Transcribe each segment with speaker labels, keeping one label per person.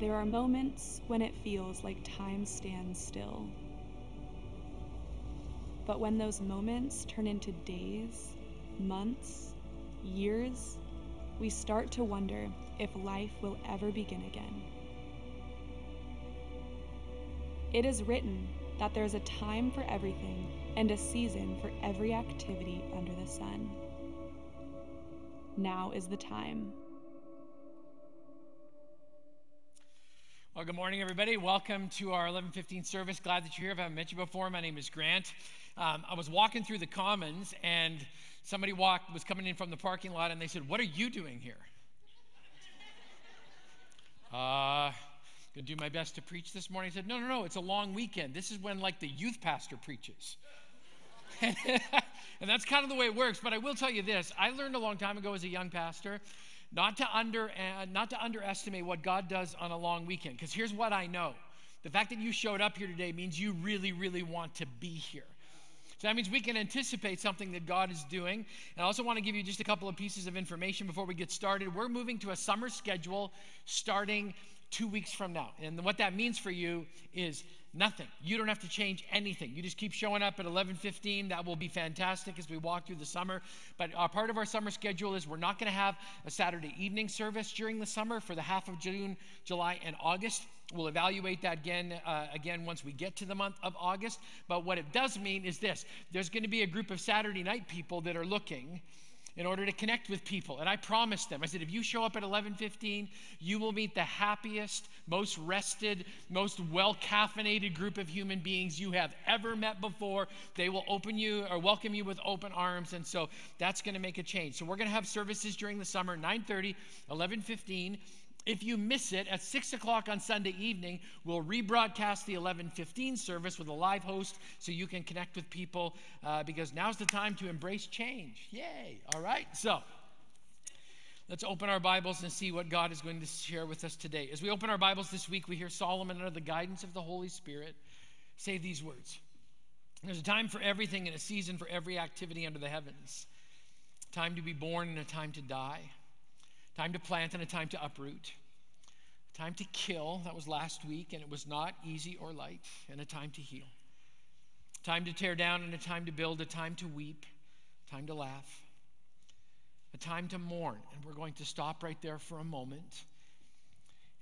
Speaker 1: There are moments when it feels like time stands still. But when those moments turn into days, months, years, we start to wonder if life will ever begin again. It is written that there is a time for everything and a season for every activity under the sun. Now is the time.
Speaker 2: Good morning, everybody. Welcome to our 11:15 service. Glad that you're here. If I haven't met you before, my name is Grant. Um, I was walking through the Commons, and somebody walked was coming in from the parking lot, and they said, "What are you doing here?" uh, gonna do my best to preach this morning. I said, "No, no, no. It's a long weekend. This is when like the youth pastor preaches." and that's kind of the way it works. But I will tell you this: I learned a long time ago as a young pastor not to under uh, not to underestimate what God does on a long weekend. Because here's what I know: the fact that you showed up here today means you really, really want to be here. So that means we can anticipate something that God is doing. And I also want to give you just a couple of pieces of information before we get started. We're moving to a summer schedule starting two weeks from now. And what that means for you is nothing. You don't have to change anything. You just keep showing up at 11:15. That will be fantastic as we walk through the summer. But a part of our summer schedule is we're not going to have a Saturday evening service during the summer for the half of June, July, and August. We'll evaluate that again, uh, again once we get to the month of August. But what it does mean is this: there's going to be a group of Saturday night people that are looking in order to connect with people. And I promised them, I said, if you show up at 11:15, you will meet the happiest, most rested, most well-caffeinated group of human beings you have ever met before. They will open you or welcome you with open arms. And so that's going to make a change. So we're going to have services during the summer, 9:30, 11:15. If you miss it at 6 o'clock on Sunday evening, we'll rebroadcast the 1115 service with a live host so you can connect with people uh, because now's the time to embrace change. Yay. All right. So let's open our Bibles and see what God is going to share with us today. As we open our Bibles this week, we hear Solomon, under the guidance of the Holy Spirit, say these words There's a time for everything and a season for every activity under the heavens, time to be born and a time to die time to plant and a time to uproot, time to kill, that was last week, and it was not easy or light, and a time to heal, time to tear down and a time to build, a time to weep, time to laugh, a time to mourn. And we're going to stop right there for a moment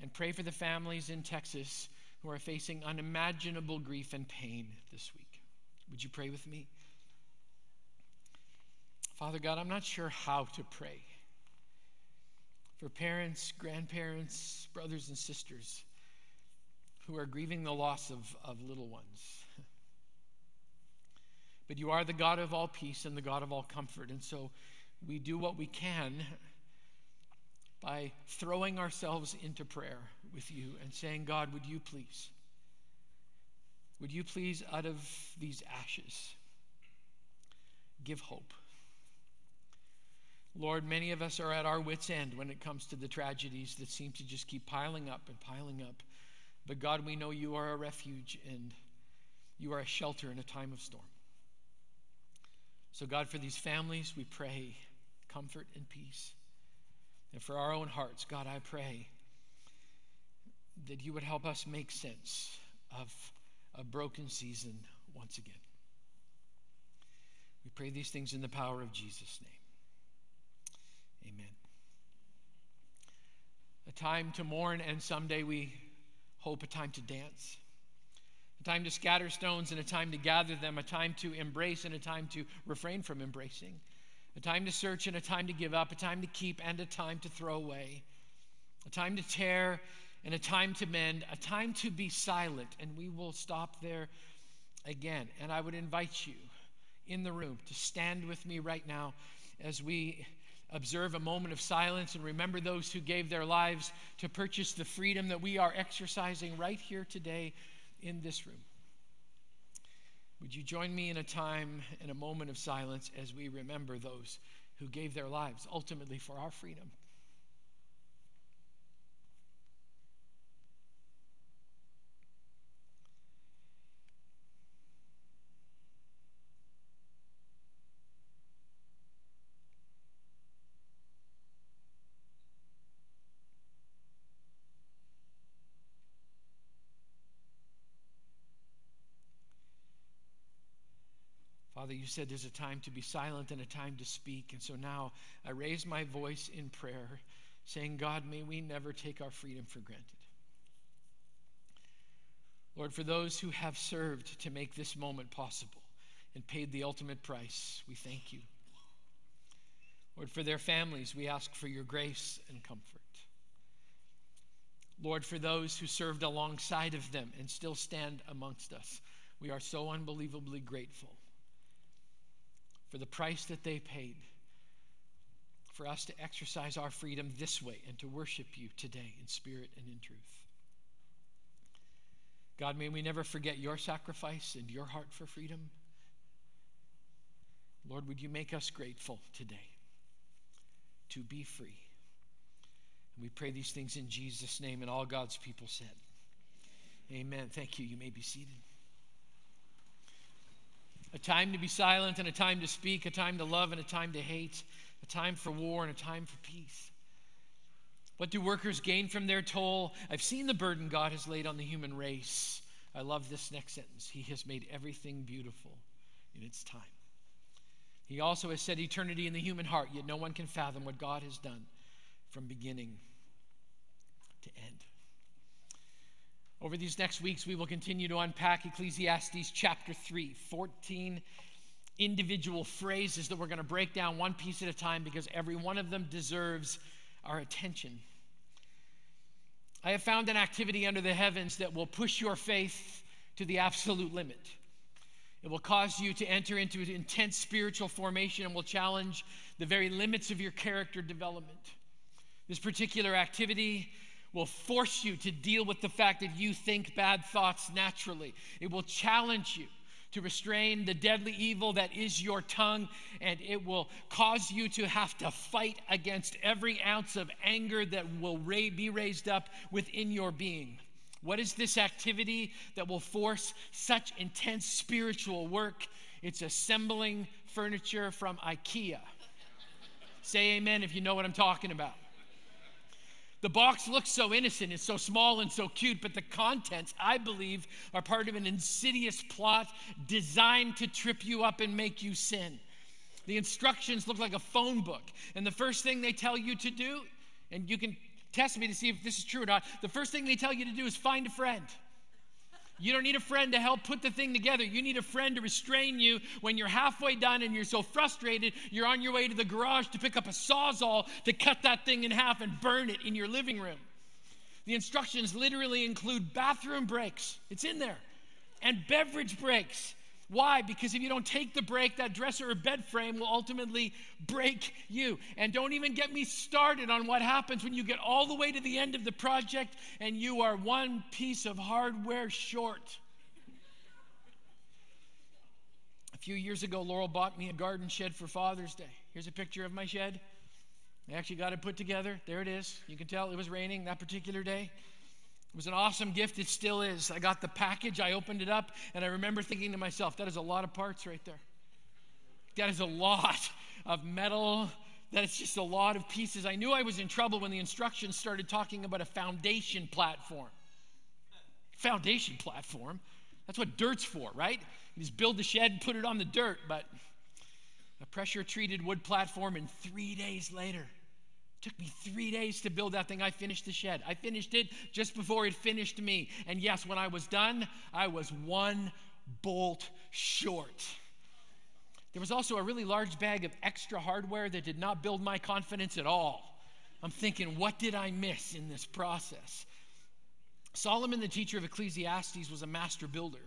Speaker 2: and pray for the families in Texas who are facing unimaginable grief and pain this week. Would you pray with me? Father God, I'm not sure how to pray for parents, grandparents, brothers, and sisters who are grieving the loss of, of little ones. But you are the God of all peace and the God of all comfort. And so we do what we can by throwing ourselves into prayer with you and saying, God, would you please, would you please, out of these ashes, give hope? Lord, many of us are at our wits' end when it comes to the tragedies that seem to just keep piling up and piling up. But God, we know you are a refuge and you are a shelter in a time of storm. So, God, for these families, we pray comfort and peace. And for our own hearts, God, I pray that you would help us make sense of a broken season once again. We pray these things in the power of Jesus' name. Amen. A time to mourn, and someday we hope a time to dance. A time to scatter stones and a time to gather them, a time to embrace and a time to refrain from embracing, a time to search and a time to give up, a time to keep and a time to throw away, a time to tear and a time to mend, a time to be silent. And we will stop there again. And I would invite you in the room to stand with me right now as we observe a moment of silence and remember those who gave their lives to purchase the freedom that we are exercising right here today in this room. Would you join me in a time, in a moment of silence as we remember those who gave their lives ultimately for our freedom? You said there's a time to be silent and a time to speak. And so now I raise my voice in prayer, saying, God, may we never take our freedom for granted. Lord, for those who have served to make this moment possible and paid the ultimate price, we thank you. Lord, for their families, we ask for your grace and comfort. Lord, for those who served alongside of them and still stand amongst us, we are so unbelievably grateful for the price that they paid for us to exercise our freedom this way and to worship you today in spirit and in truth. God, may we never forget your sacrifice and your heart for freedom. Lord, would you make us grateful today to be free? And we pray these things in Jesus' name, and all God's people said, Amen. Thank you. You may be seated. A time to be silent and a time to speak, a time to love and a time to hate, a time for war and a time for peace. What do workers gain from their toil? I've seen the burden God has laid on the human race. I love this next sentence. He has made everything beautiful in its time. He also has set eternity in the human heart, yet no one can fathom what God has done from beginning to end. Over these next weeks, we will continue to unpack Ecclesiastes chapter 3, 14 individual phrases that we're going to break down one piece at a time because every one of them deserves our attention. I have found an activity under the heavens that will push your faith to the absolute limit. It will cause you to enter into intense spiritual formation and will challenge the very limits of your character development. This particular activity will force you to deal with the fact that you think bad thoughts naturally. It will challenge you to restrain the deadly evil that is your tongue, and it will cause you to have to fight against every ounce of anger that will be raised up within your being. What is this activity that will force such intense spiritual work? It's assembling furniture from IKEA. Say amen if you know what I'm talking about. The box looks so innocent, it's so small and so cute, but the contents, I believe, are part of an insidious plot designed to trip you up and make you sin. The instructions look like a phone book, and the first thing they tell you to do, and you can test me to see if this is true or not, the first thing they tell you to do is find a friend. You don't need a friend to help put the thing together. You need a friend to restrain you when you're halfway done and you're so frustrated, you're on your way to the garage to pick up a sawzall to cut that thing in half and burn it in your living room. The instructions literally include bathroom breaks, it's in there, and beverage breaks. Why? Because if you don't take the break, that dresser or bed frame will ultimately break you. And don't even get me started on what happens when you get all the way to the end of the project and you are one piece of hardware short. A few years ago, Laurel bought me a garden shed for Father's Day. Here's a picture of my shed. I actually got it put together. There it is. You can tell it was raining that particular day. It was an awesome gift. It still is. I got the package, I opened it up, and I remember thinking to myself, that is a lot of parts right there. That is a lot of metal. That is just a lot of pieces. I knew I was in trouble when the instructions started talking about a foundation platform. Foundation platform? That's what dirt's for, right? You just build the shed and put it on the dirt, but a pressure treated wood platform, and three days later, took me three days to build that thing. I finished the shed. I finished it just before it finished me. And yes, when I was done, I was one bolt short. There was also a really large bag of extra hardware that did not build my confidence at all. I'm thinking, what did I miss in this process? Solomon, the teacher of Ecclesiastes, was a master builder.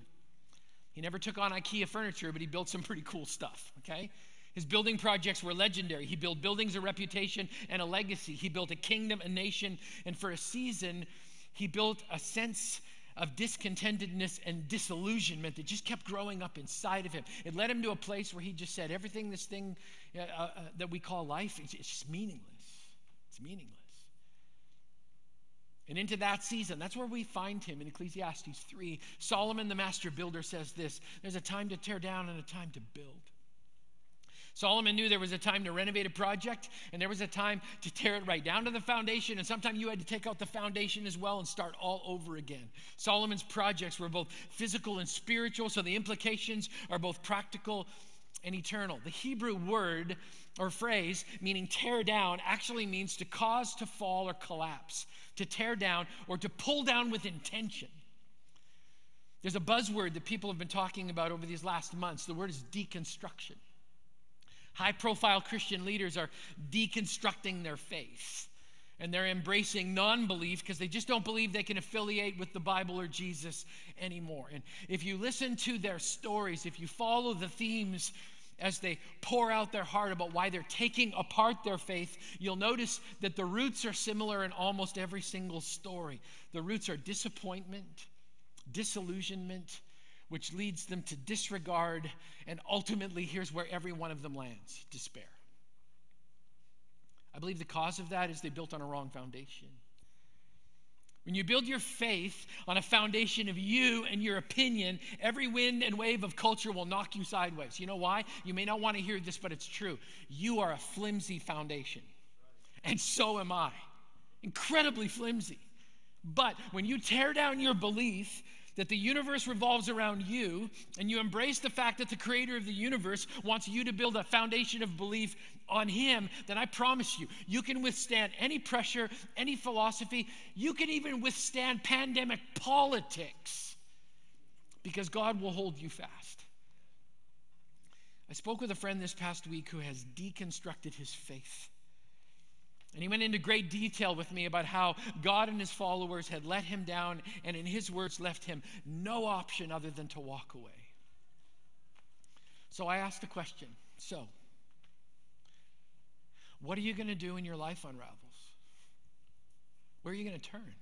Speaker 2: He never took on IKEA furniture, but he built some pretty cool stuff, okay? His building projects were legendary. He built buildings of reputation and a legacy. He built a kingdom, a nation, and for a season, he built a sense of discontentedness and disillusionment that just kept growing up inside of him. It led him to a place where he just said, Everything, this thing uh, uh, that we call life, it's, it's just meaningless. It's meaningless. And into that season, that's where we find him in Ecclesiastes 3. Solomon, the master builder, says this there's a time to tear down and a time to build. Solomon knew there was a time to renovate a project and there was a time to tear it right down to the foundation. And sometimes you had to take out the foundation as well and start all over again. Solomon's projects were both physical and spiritual, so the implications are both practical and eternal. The Hebrew word or phrase meaning tear down actually means to cause to fall or collapse, to tear down or to pull down with intention. There's a buzzword that people have been talking about over these last months. The word is deconstruction. High profile Christian leaders are deconstructing their faith and they're embracing non belief because they just don't believe they can affiliate with the Bible or Jesus anymore. And if you listen to their stories, if you follow the themes as they pour out their heart about why they're taking apart their faith, you'll notice that the roots are similar in almost every single story. The roots are disappointment, disillusionment, which leads them to disregard, and ultimately, here's where every one of them lands despair. I believe the cause of that is they built on a wrong foundation. When you build your faith on a foundation of you and your opinion, every wind and wave of culture will knock you sideways. You know why? You may not want to hear this, but it's true. You are a flimsy foundation, and so am I. Incredibly flimsy. But when you tear down your belief that the universe revolves around you and you embrace the fact that the creator of the universe wants you to build a foundation of belief on him, then I promise you, you can withstand any pressure, any philosophy. You can even withstand pandemic politics because God will hold you fast. I spoke with a friend this past week who has deconstructed his faith. And he went into great detail with me about how God and his followers had let him down and, in his words, left him no option other than to walk away. So I asked the question so, what are you going to do when your life unravels? Where are you going to turn?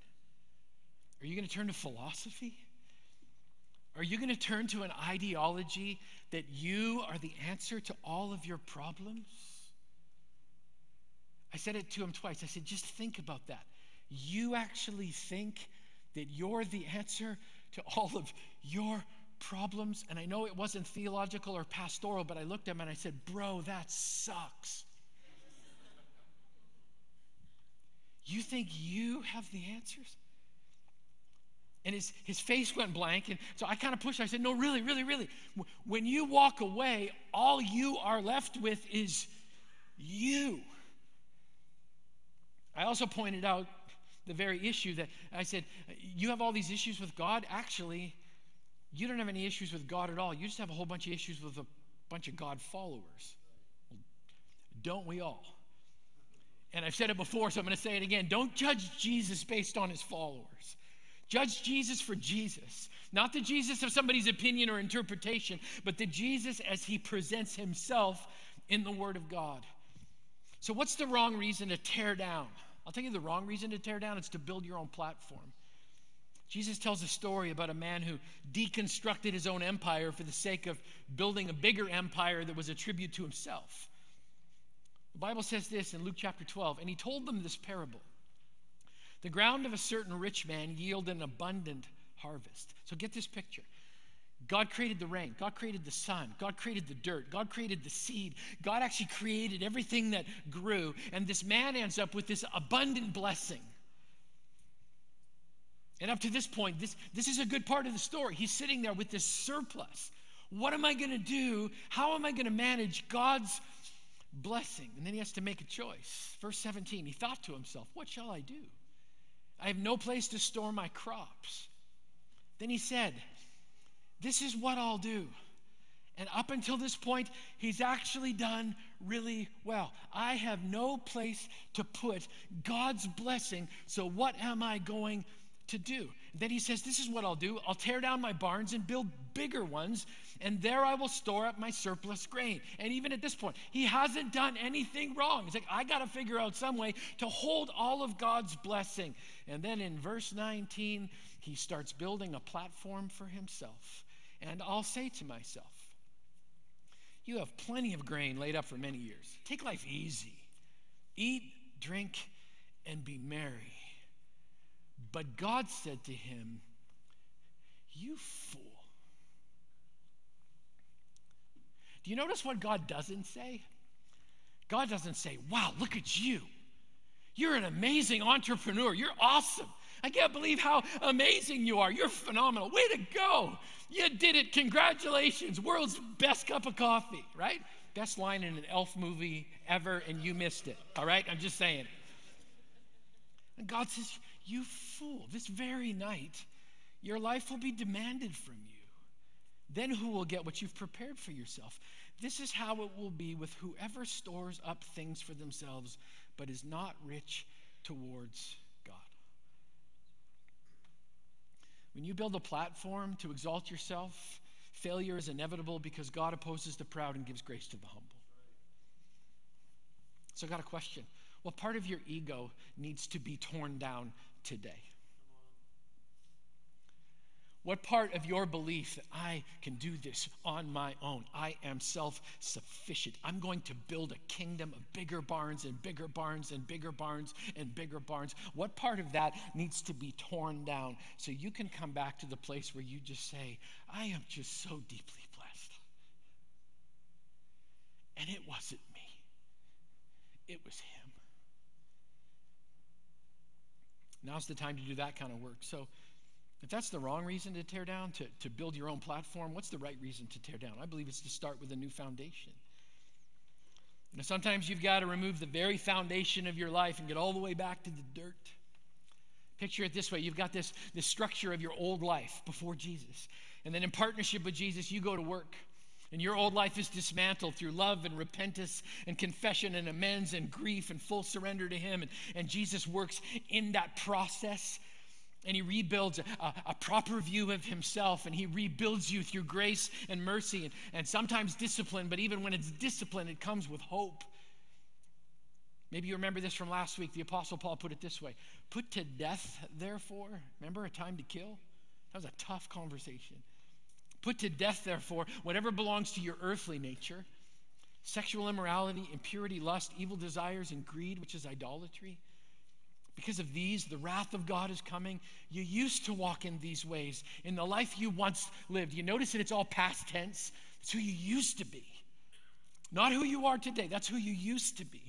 Speaker 2: Are you going to turn to philosophy? Are you going to turn to an ideology that you are the answer to all of your problems? I said it to him twice. I said, just think about that. You actually think that you're the answer to all of your problems? And I know it wasn't theological or pastoral, but I looked at him and I said, Bro, that sucks. You think you have the answers? And his, his face went blank. And so I kind of pushed. I said, No, really, really, really. When you walk away, all you are left with is you. I also pointed out the very issue that I said, You have all these issues with God. Actually, you don't have any issues with God at all. You just have a whole bunch of issues with a bunch of God followers. Don't we all? And I've said it before, so I'm going to say it again. Don't judge Jesus based on his followers. Judge Jesus for Jesus. Not the Jesus of somebody's opinion or interpretation, but the Jesus as he presents himself in the Word of God. So, what's the wrong reason to tear down? I'll tell you the wrong reason to tear down it's to build your own platform. Jesus tells a story about a man who deconstructed his own empire for the sake of building a bigger empire that was a tribute to himself. The Bible says this in Luke chapter 12, and he told them this parable The ground of a certain rich man yielded an abundant harvest. So get this picture. God created the rain. God created the sun. God created the dirt. God created the seed. God actually created everything that grew. And this man ends up with this abundant blessing. And up to this point, this, this is a good part of the story. He's sitting there with this surplus. What am I going to do? How am I going to manage God's blessing? And then he has to make a choice. Verse 17, he thought to himself, What shall I do? I have no place to store my crops. Then he said, this is what I'll do. And up until this point, he's actually done really well. I have no place to put God's blessing, so what am I going to do? Then he says, This is what I'll do I'll tear down my barns and build bigger ones, and there I will store up my surplus grain. And even at this point, he hasn't done anything wrong. He's like, I got to figure out some way to hold all of God's blessing. And then in verse 19, he starts building a platform for himself. And I'll say to myself, You have plenty of grain laid up for many years. Take life easy. Eat, drink, and be merry. But God said to him, You fool. Do you notice what God doesn't say? God doesn't say, Wow, look at you. You're an amazing entrepreneur. You're awesome. I can't believe how amazing you are. You're phenomenal. Way to go. You did it. Congratulations. World's best cup of coffee, right? Best line in an elf movie ever, and you missed it. All right? I'm just saying. And God says, You fool, this very night, your life will be demanded from you. Then who will get what you've prepared for yourself? This is how it will be with whoever stores up things for themselves, but is not rich towards God. When you build a platform to exalt yourself, failure is inevitable because God opposes the proud and gives grace to the humble. So, I got a question. What part of your ego needs to be torn down today? What part of your belief that I can do this on my own? I am self sufficient. I'm going to build a kingdom of bigger barns and bigger barns and bigger barns and bigger barns. What part of that needs to be torn down so you can come back to the place where you just say, I am just so deeply blessed? And it wasn't me, it was Him. Now's the time to do that kind of work. So, if that's the wrong reason to tear down, to, to build your own platform, what's the right reason to tear down? I believe it's to start with a new foundation. You sometimes you've got to remove the very foundation of your life and get all the way back to the dirt. Picture it this way you've got this, this structure of your old life before Jesus. And then in partnership with Jesus, you go to work. And your old life is dismantled through love and repentance and confession and amends and grief and full surrender to Him. And, and Jesus works in that process and he rebuilds a, a, proper view of himself and he rebuilds you through grace and mercy and, and sometimes discipline but even when it's discipline it comes with hope. Maybe you remember this from last week. The apostle paul put it this way put to death therefore remember a time to kill? That was a tough conversation. Put to death therefore whatever belongs to your earthly nature sexual immorality impurity lust evil desires and greed which is idolatry because of these, the wrath of God is coming. You used to walk in these ways in the life you once lived. You notice that it's all past tense. It's who you used to be, not who you are today. That's who you used to be.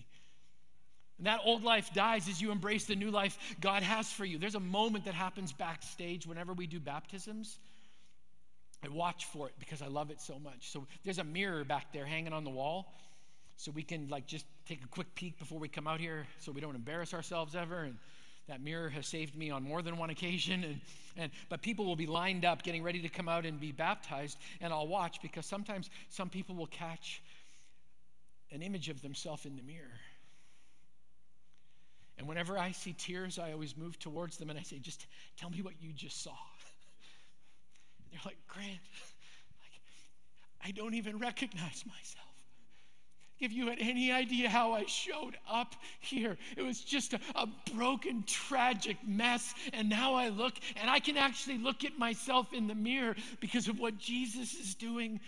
Speaker 2: And that old life dies as you embrace the new life God has for you. There's a moment that happens backstage whenever we do baptisms. I watch for it because I love it so much. So there's a mirror back there hanging on the wall so we can like just take a quick peek before we come out here so we don't embarrass ourselves ever. And that mirror has saved me on more than one occasion. And, and but people will be lined up getting ready to come out and be baptized. And i'll watch because sometimes some people will catch an image of themselves in the mirror. And whenever i see tears i always move towards them and i say just tell me what you just saw. They're like grant like i don't even recognize myself if you had any idea how I showed up here, it was just a, a, broken, tragic mess. And now I look and I can actually look at myself in the mirror because of what Jesus is doing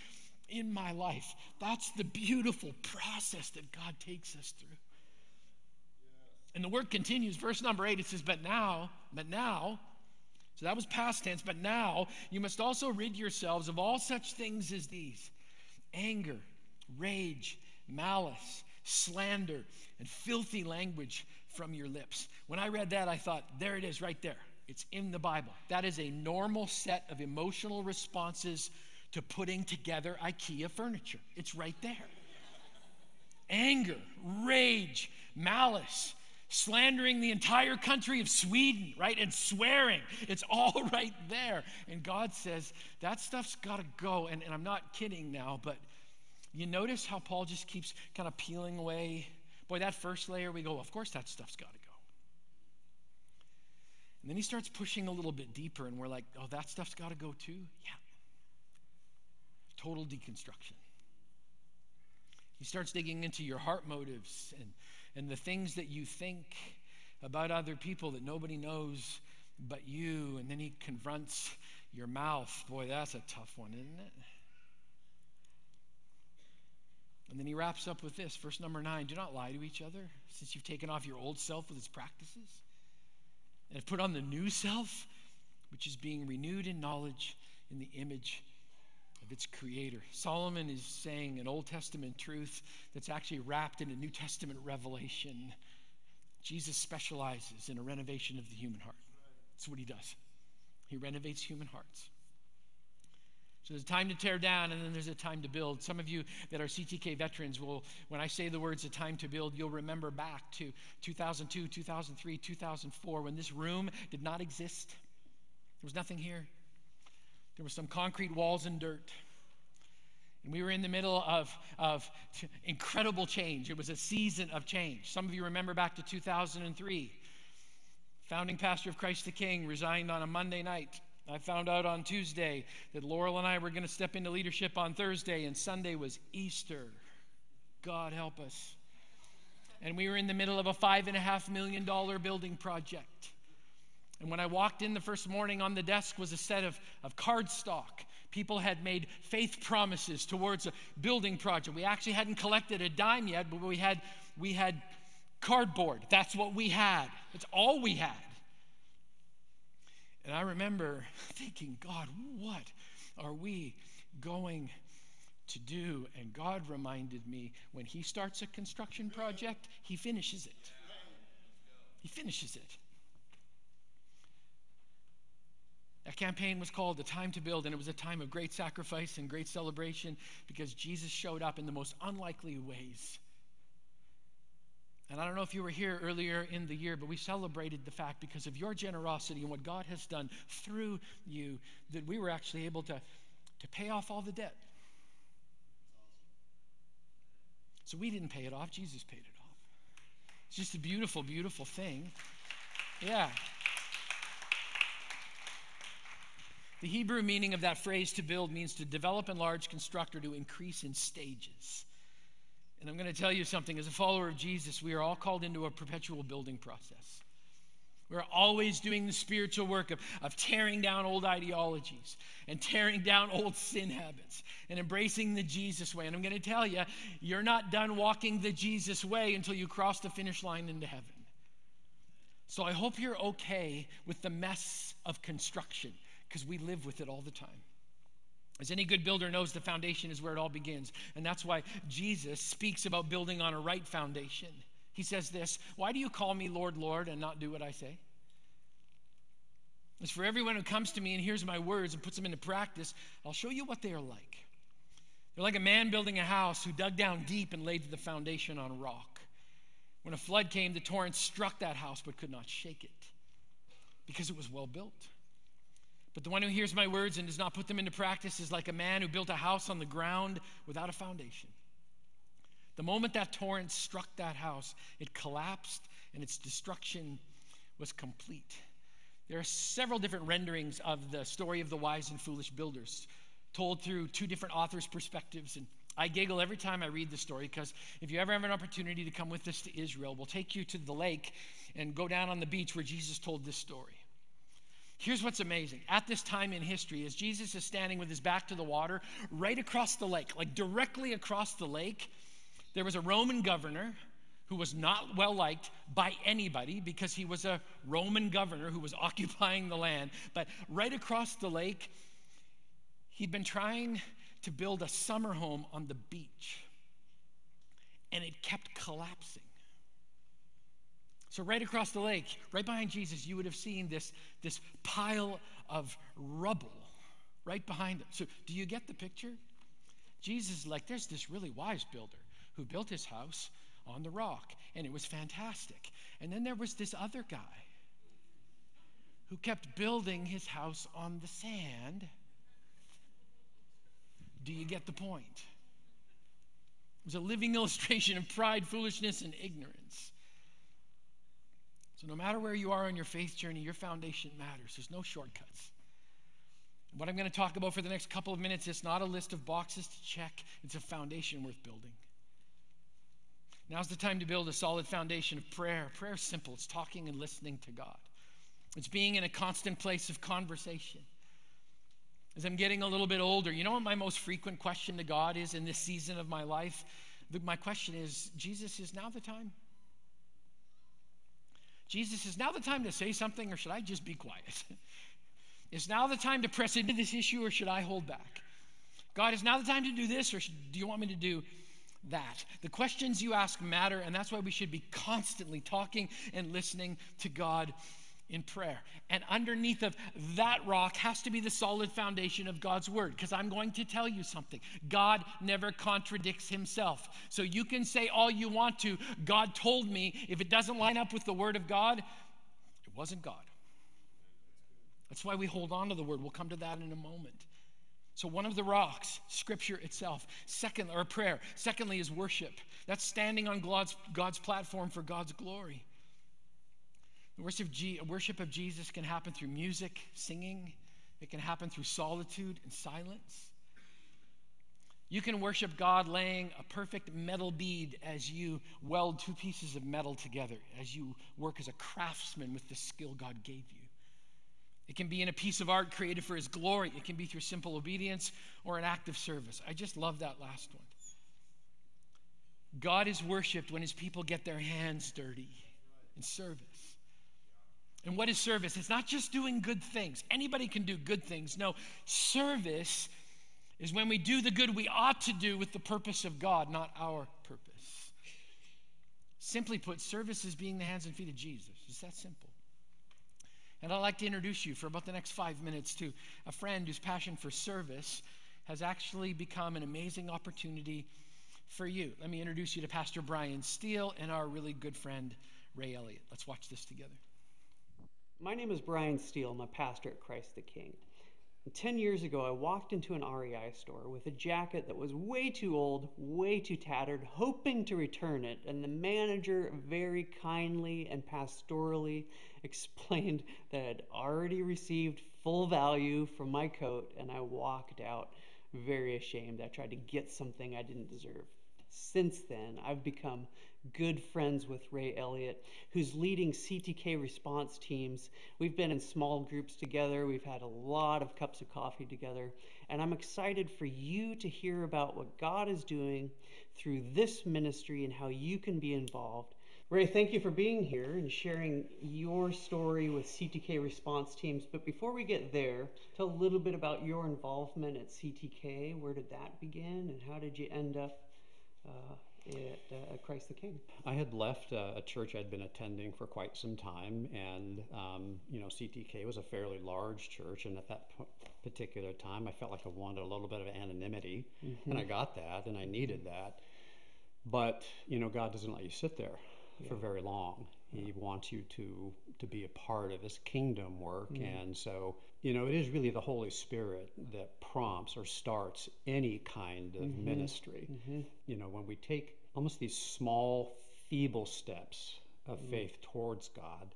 Speaker 2: in my life. That's the beautiful process that God takes us through. And the word continues, verse number eight, it says, But now, but now, so that was past tense, but now you must also rid yourselves of all such things as these anger, rage malice, slander, and filthy language from your lips. When I read that, I thought, there it is right there. It's in the Bible. That is a normal set of emotional responses to putting together IKEA furniture. It's right there. Anger, rage, malice, slandering the entire country of Sweden, right? And swearing. It's all right there. And God says, that stuff's got to go. And, and I'm not kidding now, but you notice how Paul just keeps kind of peeling away. Boy, that first layer, we go, of course that stuff's got to go. And then he starts pushing a little bit deeper, and we're like, oh, that stuff's got to go too? Yeah. Total deconstruction. He starts digging into your heart motives and, and the things that you think about other people that nobody knows but you. And then he confronts your mouth. Boy, that's a tough one, isn't it? And then he wraps up with this, verse number nine do not lie to each other, since you've taken off your old self with its practices, and have put on the new self, which is being renewed in knowledge in the image of its creator. Solomon is saying an Old Testament truth that's actually wrapped in a New Testament revelation. Jesus specializes in a renovation of the human heart. That's what he does. He renovates human hearts. So there's a time to tear down and then there's a time to build. Some of you that are CTK veterans will, when I say the words a time to build, you'll remember back to 2002, 2003, 2004 when this room did not exist. There was nothing here. There were some concrete walls and dirt. And we were in the middle of, of incredible change. It was a season of change. Some of you remember back to 2003. Founding pastor of Christ the King resigned on a Monday night. I found out on Tuesday that Laurel and I were going to step into leadership on Thursday, and Sunday was Easter. God help us. And we were in the middle of a $5.5 million building project. And when I walked in the first morning, on the desk was a set of, of cardstock. People had made faith promises towards a building project. We actually hadn't collected a dime yet, but we had, we had cardboard. That's what we had. That's all we had. And I remember thinking, God, what are we going to do? And God reminded me when He starts a construction project, He finishes it. He finishes it. That campaign was called The Time to Build, and it was a time of great sacrifice and great celebration because Jesus showed up in the most unlikely ways. And I don't know if you were here earlier in the year, but we celebrated the fact because of your generosity and what God has done through you that we were actually able to, to pay off all the debt. So we didn't pay it off, Jesus paid it off. It's just a beautiful, beautiful thing. Yeah. The Hebrew meaning of that phrase to build means to develop, enlarge, construct, or to increase in stages. And I'm going to tell you something as a follower of Jesus, we are all called into a perpetual building process. We're always doing the spiritual work of, of tearing down old ideologies and tearing down old sin habits and embracing the Jesus way. And I'm going to tell you, you're not done walking the Jesus way until you cross the finish line into heaven. So I hope you're okay with the mess of construction because we live with it all the time. As any good builder knows, the foundation is where it all begins. And that's why Jesus speaks about building on a right foundation. He says this Why do you call me Lord, Lord, and not do what I say? It's for everyone who comes to me and hears my words and puts them into practice, I'll show you what they are like. They're like a man building a house who dug down deep and laid the foundation on rock. When a flood came, the torrent struck that house but could not shake it because it was well built. But the one who hears my words and does not put them into practice is like a man who built a house on the ground without a foundation. The moment that torrent struck that house, it collapsed and its destruction was complete. There are several different renderings of the story of the wise and foolish builders, told through two different authors' perspectives. And I giggle every time I read the story because if you ever have an opportunity to come with us to Israel, we'll take you to the lake and go down on the beach where Jesus told this story. Here's what's amazing. At this time in history, as Jesus is standing with his back to the water, right across the lake, like directly across the lake, there was a Roman governor who was not well liked by anybody because he was a Roman governor who was occupying the land. But right across the lake, he'd been trying to build a summer home on the beach, and it kept collapsing. So, right across the lake, right behind Jesus, you would have seen this, this pile of rubble right behind him. So, do you get the picture? Jesus is like, there's this really wise builder who built his house on the rock, and it was fantastic. And then there was this other guy who kept building his house on the sand. Do you get the point? It was a living illustration of pride, foolishness, and ignorance. So, no matter where you are on your faith journey, your foundation matters. There's no shortcuts. What I'm going to talk about for the next couple of minutes is not a list of boxes to check, it's a foundation worth building. Now's the time to build a solid foundation of prayer. Prayer is simple it's talking and listening to God, it's being in a constant place of conversation. As I'm getting a little bit older, you know what my most frequent question to God is in this season of my life? My question is Jesus, is now the time? Jesus, is now the time to say something or should I just be quiet? is now the time to press into this issue or should I hold back? God, is now the time to do this or should, do you want me to do that? The questions you ask matter, and that's why we should be constantly talking and listening to God in prayer. And underneath of that rock has to be the solid foundation of God's word. Because I'm going to tell you something God never contradicts himself. So you can say all you want to. God told me if it doesn't line up with the word of God, it wasn't God. That's why we hold on to the word. We'll come to that in a moment. So, one of the rocks, scripture itself. Second, or prayer. Secondly, is worship. That's standing on God's, God's platform for God's glory. Worship, worship of Jesus can happen through music, singing, it can happen through solitude and silence. You can worship God laying a perfect metal bead as you weld two pieces of metal together, as you work as a craftsman with the skill God gave you. It can be in a piece of art created for His glory. It can be through simple obedience or an act of service. I just love that last one. God is worshiped when His people get their hands dirty in service. And what is service? It's not just doing good things. Anybody can do good things. No, service is when we do the good we ought to do with the purpose of God, not our purpose. Simply put, service is being the hands and feet of Jesus. It's that simple. And I'd like to introduce you for about the next five minutes to a friend whose passion for service has actually become an amazing opportunity for you. Let me introduce you to Pastor Brian Steele and our really good friend, Ray Elliott. Let's watch this together.
Speaker 3: My name is Brian Steele. I'm a pastor at Christ the King. And 10 years ago, I walked into an REI store with a jacket that was way too old, way too tattered, hoping to return it. And the manager very kindly and pastorally explained that I'd already received full value from my coat, and I walked out very ashamed. I tried to get something I didn't deserve. Since then, I've become good friends with Ray Elliott, who's leading CTK response teams. We've been in small groups together, we've had a lot of cups of coffee together, and I'm excited for you to hear about what God is doing through this ministry and how you can be involved. Ray, thank you for being here and sharing your story with CTK response teams. But before we get there, tell a little bit about your involvement at CTK. Where did that begin, and how did you end up uh, at uh, Christ the King.
Speaker 4: I had left uh, a church I'd been attending for quite some time, and um, you know, CTK was a fairly large church, and at that p- particular time, I felt like I wanted a little bit of anonymity, mm-hmm. and I got that, and I needed that. But you know, God doesn't let you sit there yeah. for very long. He wants you to to be a part of His kingdom work, mm-hmm. and so you know, it is really the Holy Spirit that prompts or starts any kind of mm-hmm. ministry. Mm-hmm. You know, when we take almost these small, feeble steps of mm-hmm. faith towards God,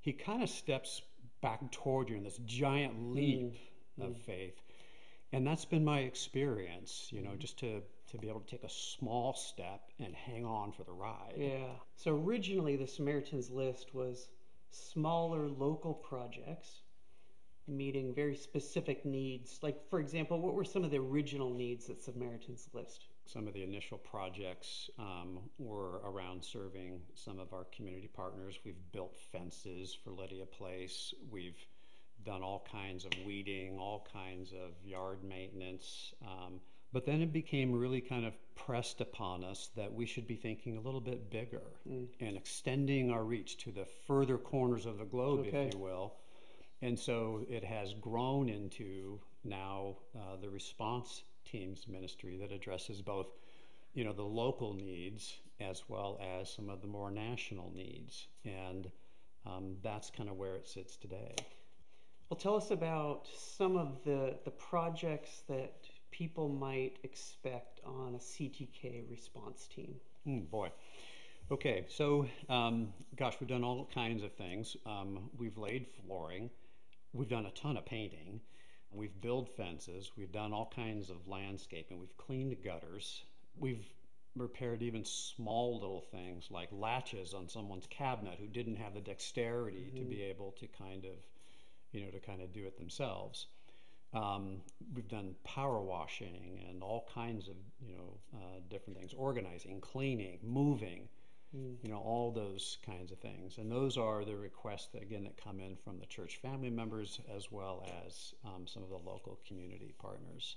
Speaker 4: He kind of steps back toward you in this giant leap mm-hmm. of faith. And that's been my experience, you know, mm-hmm. just to, to be able to take a small step and hang on for the ride.
Speaker 3: Yeah. So originally, the Samaritan's List was smaller local projects meeting very specific needs. Like, for example, what were some of the original needs that Samaritans list?
Speaker 4: Some of the initial projects um, were around serving some of our community partners. We've built fences for Lydia Place. We've done all kinds of weeding, all kinds of yard maintenance. Um, but then it became really kind of pressed upon us that we should be thinking a little bit bigger mm. and extending our reach to the further corners of the globe, okay. if you will and so it has grown into now uh, the response teams ministry that addresses both, you know, the local needs as well as some of the more national needs. And um, that's kind of where it sits today.
Speaker 3: Well, tell us about some of the, the projects that people might expect on a CTK response team.
Speaker 4: Mm, boy. Okay, so um, gosh, we've done all kinds of things. Um, we've laid flooring. We've done a ton of painting. We've built fences. We've done all kinds of landscaping. We've cleaned gutters. We've repaired even small little things like latches on someone's cabinet who didn't have the dexterity mm-hmm. to be mm-hmm. able to kind of, you know, to kind of do it themselves. Um, we've done power washing and all kinds of, you know, uh, different things, organizing, cleaning, moving. You know, all those kinds of things. And those are the requests that, again, that come in from the church family members as well as um, some of the local community partners.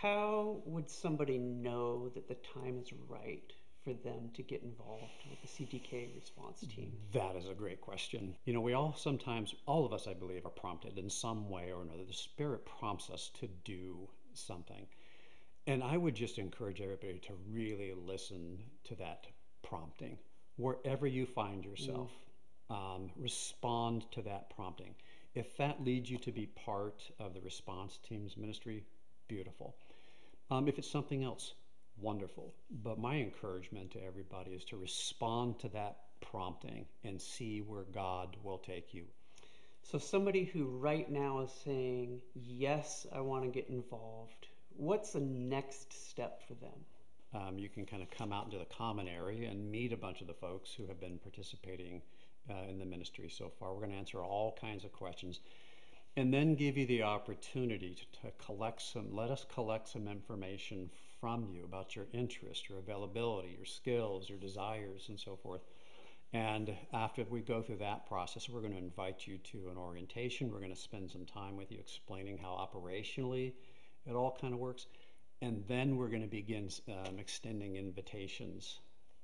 Speaker 3: How would somebody know that the time is right for them to get involved with the CTK response team?
Speaker 4: That is a great question. You know, we all sometimes, all of us, I believe, are prompted in some way or another. The Spirit prompts us to do something. And I would just encourage everybody to really listen to that prompting. Wherever you find yourself, mm. um, respond to that prompting. If that leads you to be part of the response team's ministry, beautiful. Um, if it's something else, wonderful. But my encouragement to everybody is to respond to that prompting and see where God will take you.
Speaker 3: So, somebody who right now is saying, Yes, I want to get involved, what's the next step for them?
Speaker 4: Um, you can kind of come out into the common area and meet a bunch of the folks who have been participating uh, in the ministry so far. We're going to answer all kinds of questions and then give you the opportunity to, to, collect some, let us collect some information from you about your interest, your availability, your skills, your desires, and so forth. And after we go through that process, we're going to invite you to an orientation. We're going to spend some time with you explaining how operationally it all kind of works. And then we're going to begin um, extending invitations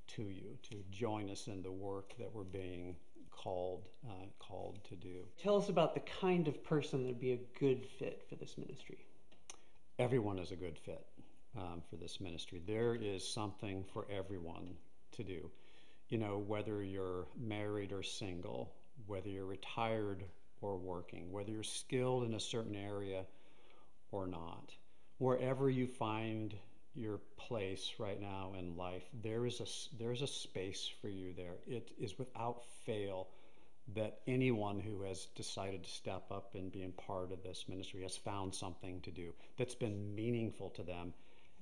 Speaker 4: to you to join us in the work that we're being called uh, called to do.
Speaker 3: Tell us about the kind of person that would be a good fit for this ministry.
Speaker 4: Everyone is a good fit um, for this ministry. There is something for everyone to do. You know, whether you're married or single, whether you're retired or working, whether you're skilled in a certain area or not, wherever you find your place right now in life, there is a there is a space for you there. It is without fail that anyone who has decided to step up and be a part of this ministry has found something to do that's been meaningful to them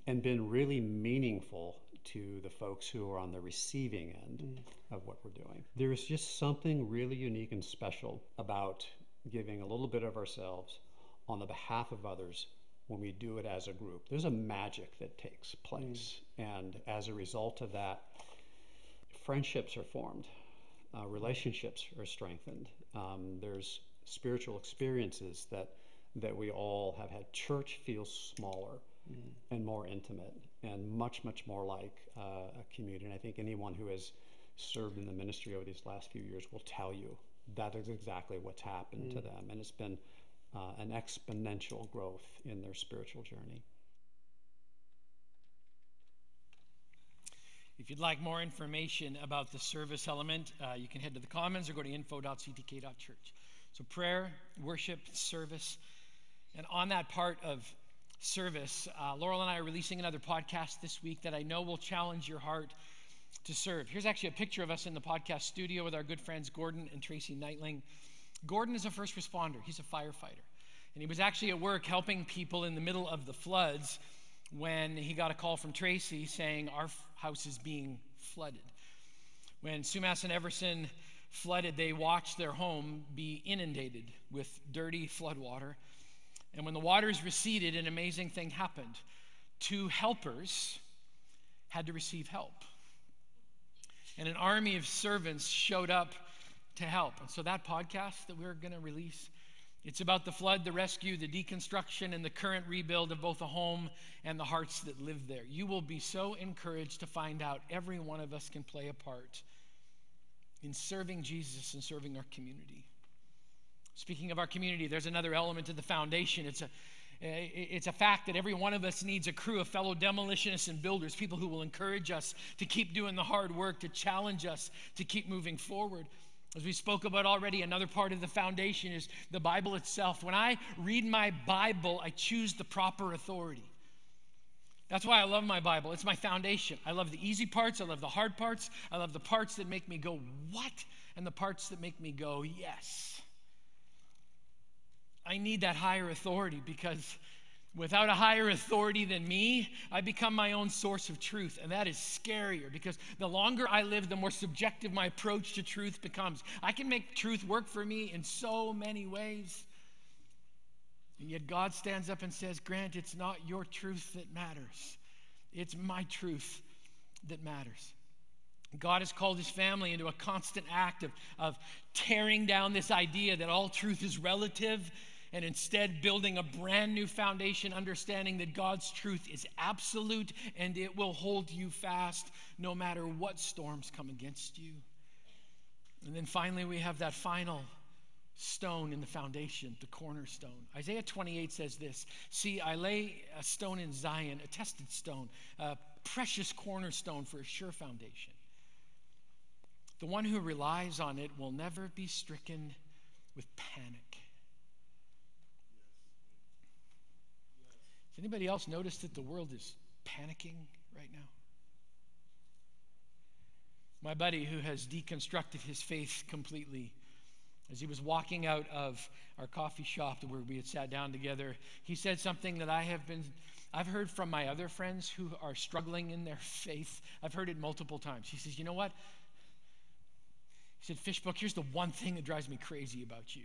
Speaker 4: and been really meaningful to the folks who are on the receiving end mm. of what we're doing. There is just something really unique and special about giving a little bit of ourselves on the behalf of others when we do it as a group. There's a magic that takes place. Mm. And as a result of that, friendships are formed, uh, relationships are strengthened. Um, there's spiritual experiences that, that we all have had. Church feels smaller mm. and more intimate and much, much more like uh, a community. And I think anyone who has served in the ministry over these last few years will tell you that is exactly what's happened mm. to them. And it's been uh, an exponential growth in their spiritual journey.
Speaker 2: If you'd like more information about the service element, uh, you can head to the Commons or go to info.ctk.church. So, prayer, worship, service. And on that part of service, uh, Laurel and I are releasing another podcast this week that I know will challenge your heart to serve. Here's actually a picture of us in the podcast studio with our good friends Gordon and Tracy Knightling. Gordon is a first responder, he's a firefighter. And he was actually at work helping people in the middle of the floods when he got a call from Tracy saying, Our house is being flooded. When Sumas and Everson flooded, they watched their home be inundated with dirty floodwater. And when the waters receded, an amazing thing happened. Two helpers had to receive help. And an army of servants showed up to help. And so that podcast that we're going to release, it's about the flood, the rescue, the deconstruction, and the current rebuild of both the home and the hearts that live there. You will be so encouraged to find out every one of us can play a part in serving Jesus and serving our community. Speaking of our community, there's another element to the foundation. It's a eh, it's a fact that every one of us needs a crew of fellow demolitionists and builders, people who will encourage us to keep doing the hard work, to challenge us to keep moving forward. As we spoke about already, another part of the foundation is the Bible itself. When I read my Bible, I choose the proper authority. That's why I love my Bible. It's my foundation. I love the easy parts, I love the hard parts, I love the parts that make me go, what? And the parts that make me go, yes. I need that higher authority because Without a higher authority than me, I become my own source of truth. And that is scarier because the longer I live, the more subjective my approach to truth becomes. I can make truth work for me in so many ways. And yet God stands up and says, Grant, it's not your truth that matters, it's my truth that matters. God has called his family into a constant act of, of tearing down this idea that all truth is relative and instead building a brand new foundation, understanding that God's truth is absolute and it will hold you fast no matter what storms come against you. And then finally, we have that final stone in the foundation, the cornerstone. Isaiah 28 says this See, I lay a stone in Zion, a tested stone, a precious cornerstone for a sure foundation. The one who relies on it will never be stricken with panic. Anybody else noticed that the world is panicking right now? My buddy, who has deconstructed his faith completely, as he was walking out of our coffee shop where we had sat down together, he said something that I have been, I've heard from my other friends who are struggling in their faith. I've heard it multiple times. He says, You know what? He said, Fishbook, here's the one thing that drives me crazy about you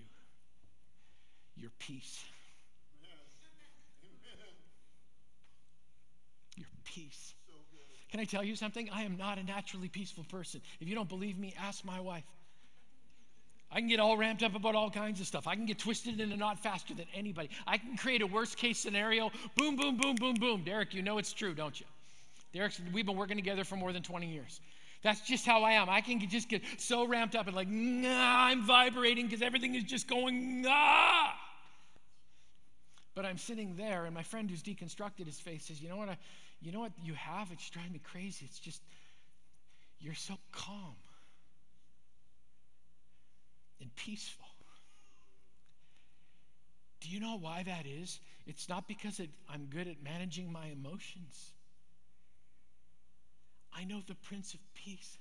Speaker 2: your peace. Your peace. Can I tell you something? I am not a naturally peaceful person. If you don't believe me, ask my wife. I can get all ramped up about all kinds of stuff. I can get twisted in a knot faster than anybody. I can create a worst case scenario. Boom, boom, boom, boom, boom. Derek, you know it's true, don't you? Derek, we've been working together for more than 20 years. That's just how I am. I can just get so ramped up and like, nah, I'm vibrating because everything is just going, ah. I'm sitting there, and my friend who's deconstructed his face says, You know what? I, you know what you have? It's driving me crazy. It's just, you're so calm and peaceful. Do you know why that is? It's not because it, I'm good at managing my emotions. I know the Prince of Peace.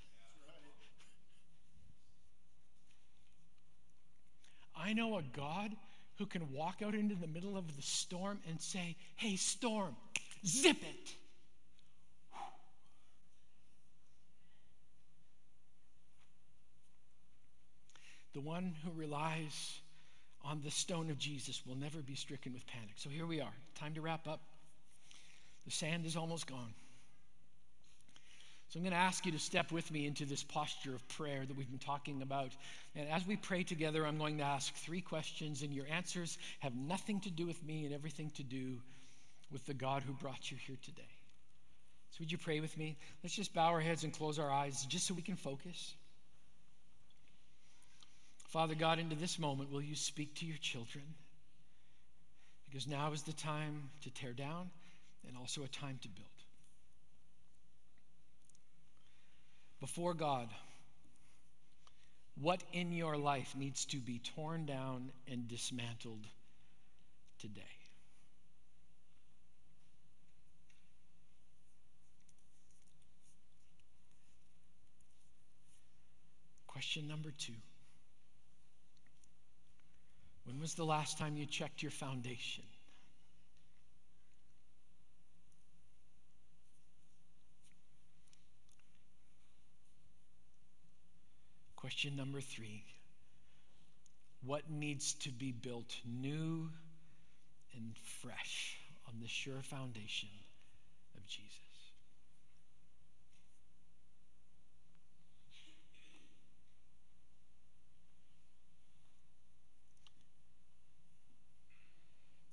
Speaker 2: I know a God who can walk out into the middle of the storm and say, Hey, storm, zip it. The one who relies on the stone of Jesus will never be stricken with panic. So here we are. Time to wrap up. The sand is almost gone. So I'm going to ask you to step with me into this posture of prayer that we've been talking about. And as we pray together, I'm going to ask three questions, and your answers have nothing to do with me and everything to do with the God who brought you here today. So would you pray with me? Let's just bow our heads and close our eyes just so we can focus. Father God, into this moment, will you speak to your children? Because now is the time to tear down and also a time to build. Before God, what in your life needs to be torn down and dismantled today? Question number two When was the last time you checked your foundation? Question number three What needs to be built new and fresh on the sure foundation of Jesus?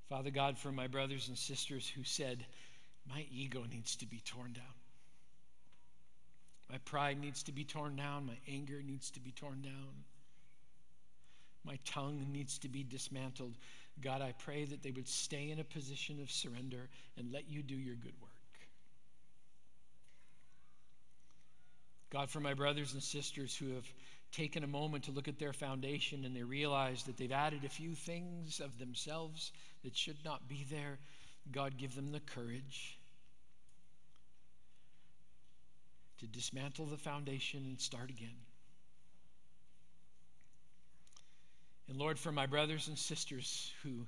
Speaker 2: Father God, for my brothers and sisters who said, My ego needs to be torn down. My pride needs to be torn down. My anger needs to be torn down. My tongue needs to be dismantled. God, I pray that they would stay in a position of surrender and let you do your good work. God, for my brothers and sisters who have taken a moment to look at their foundation and they realize that they've added a few things of themselves that should not be there, God, give them the courage to dismantle the foundation and start again. And Lord, for my brothers and sisters who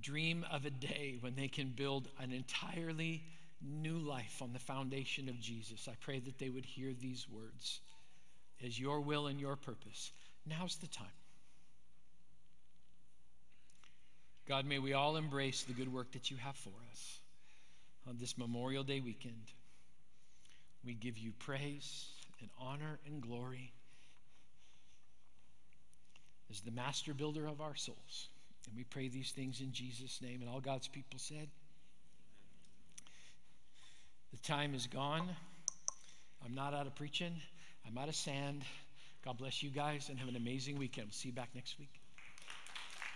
Speaker 2: dream of a day when they can build an entirely new life on the foundation of Jesus, I pray that they would hear these words as your will and your purpose. Now's the time. God, may we all embrace the good work that you have for us on this Memorial Day weekend. We give you praise and honor and glory as the master builder of our souls. And we pray these things in Jesus' name. And all God's people said, The time is gone. I'm not out of preaching, I'm out of sand. God bless you guys and have an amazing weekend. We'll see you back next week.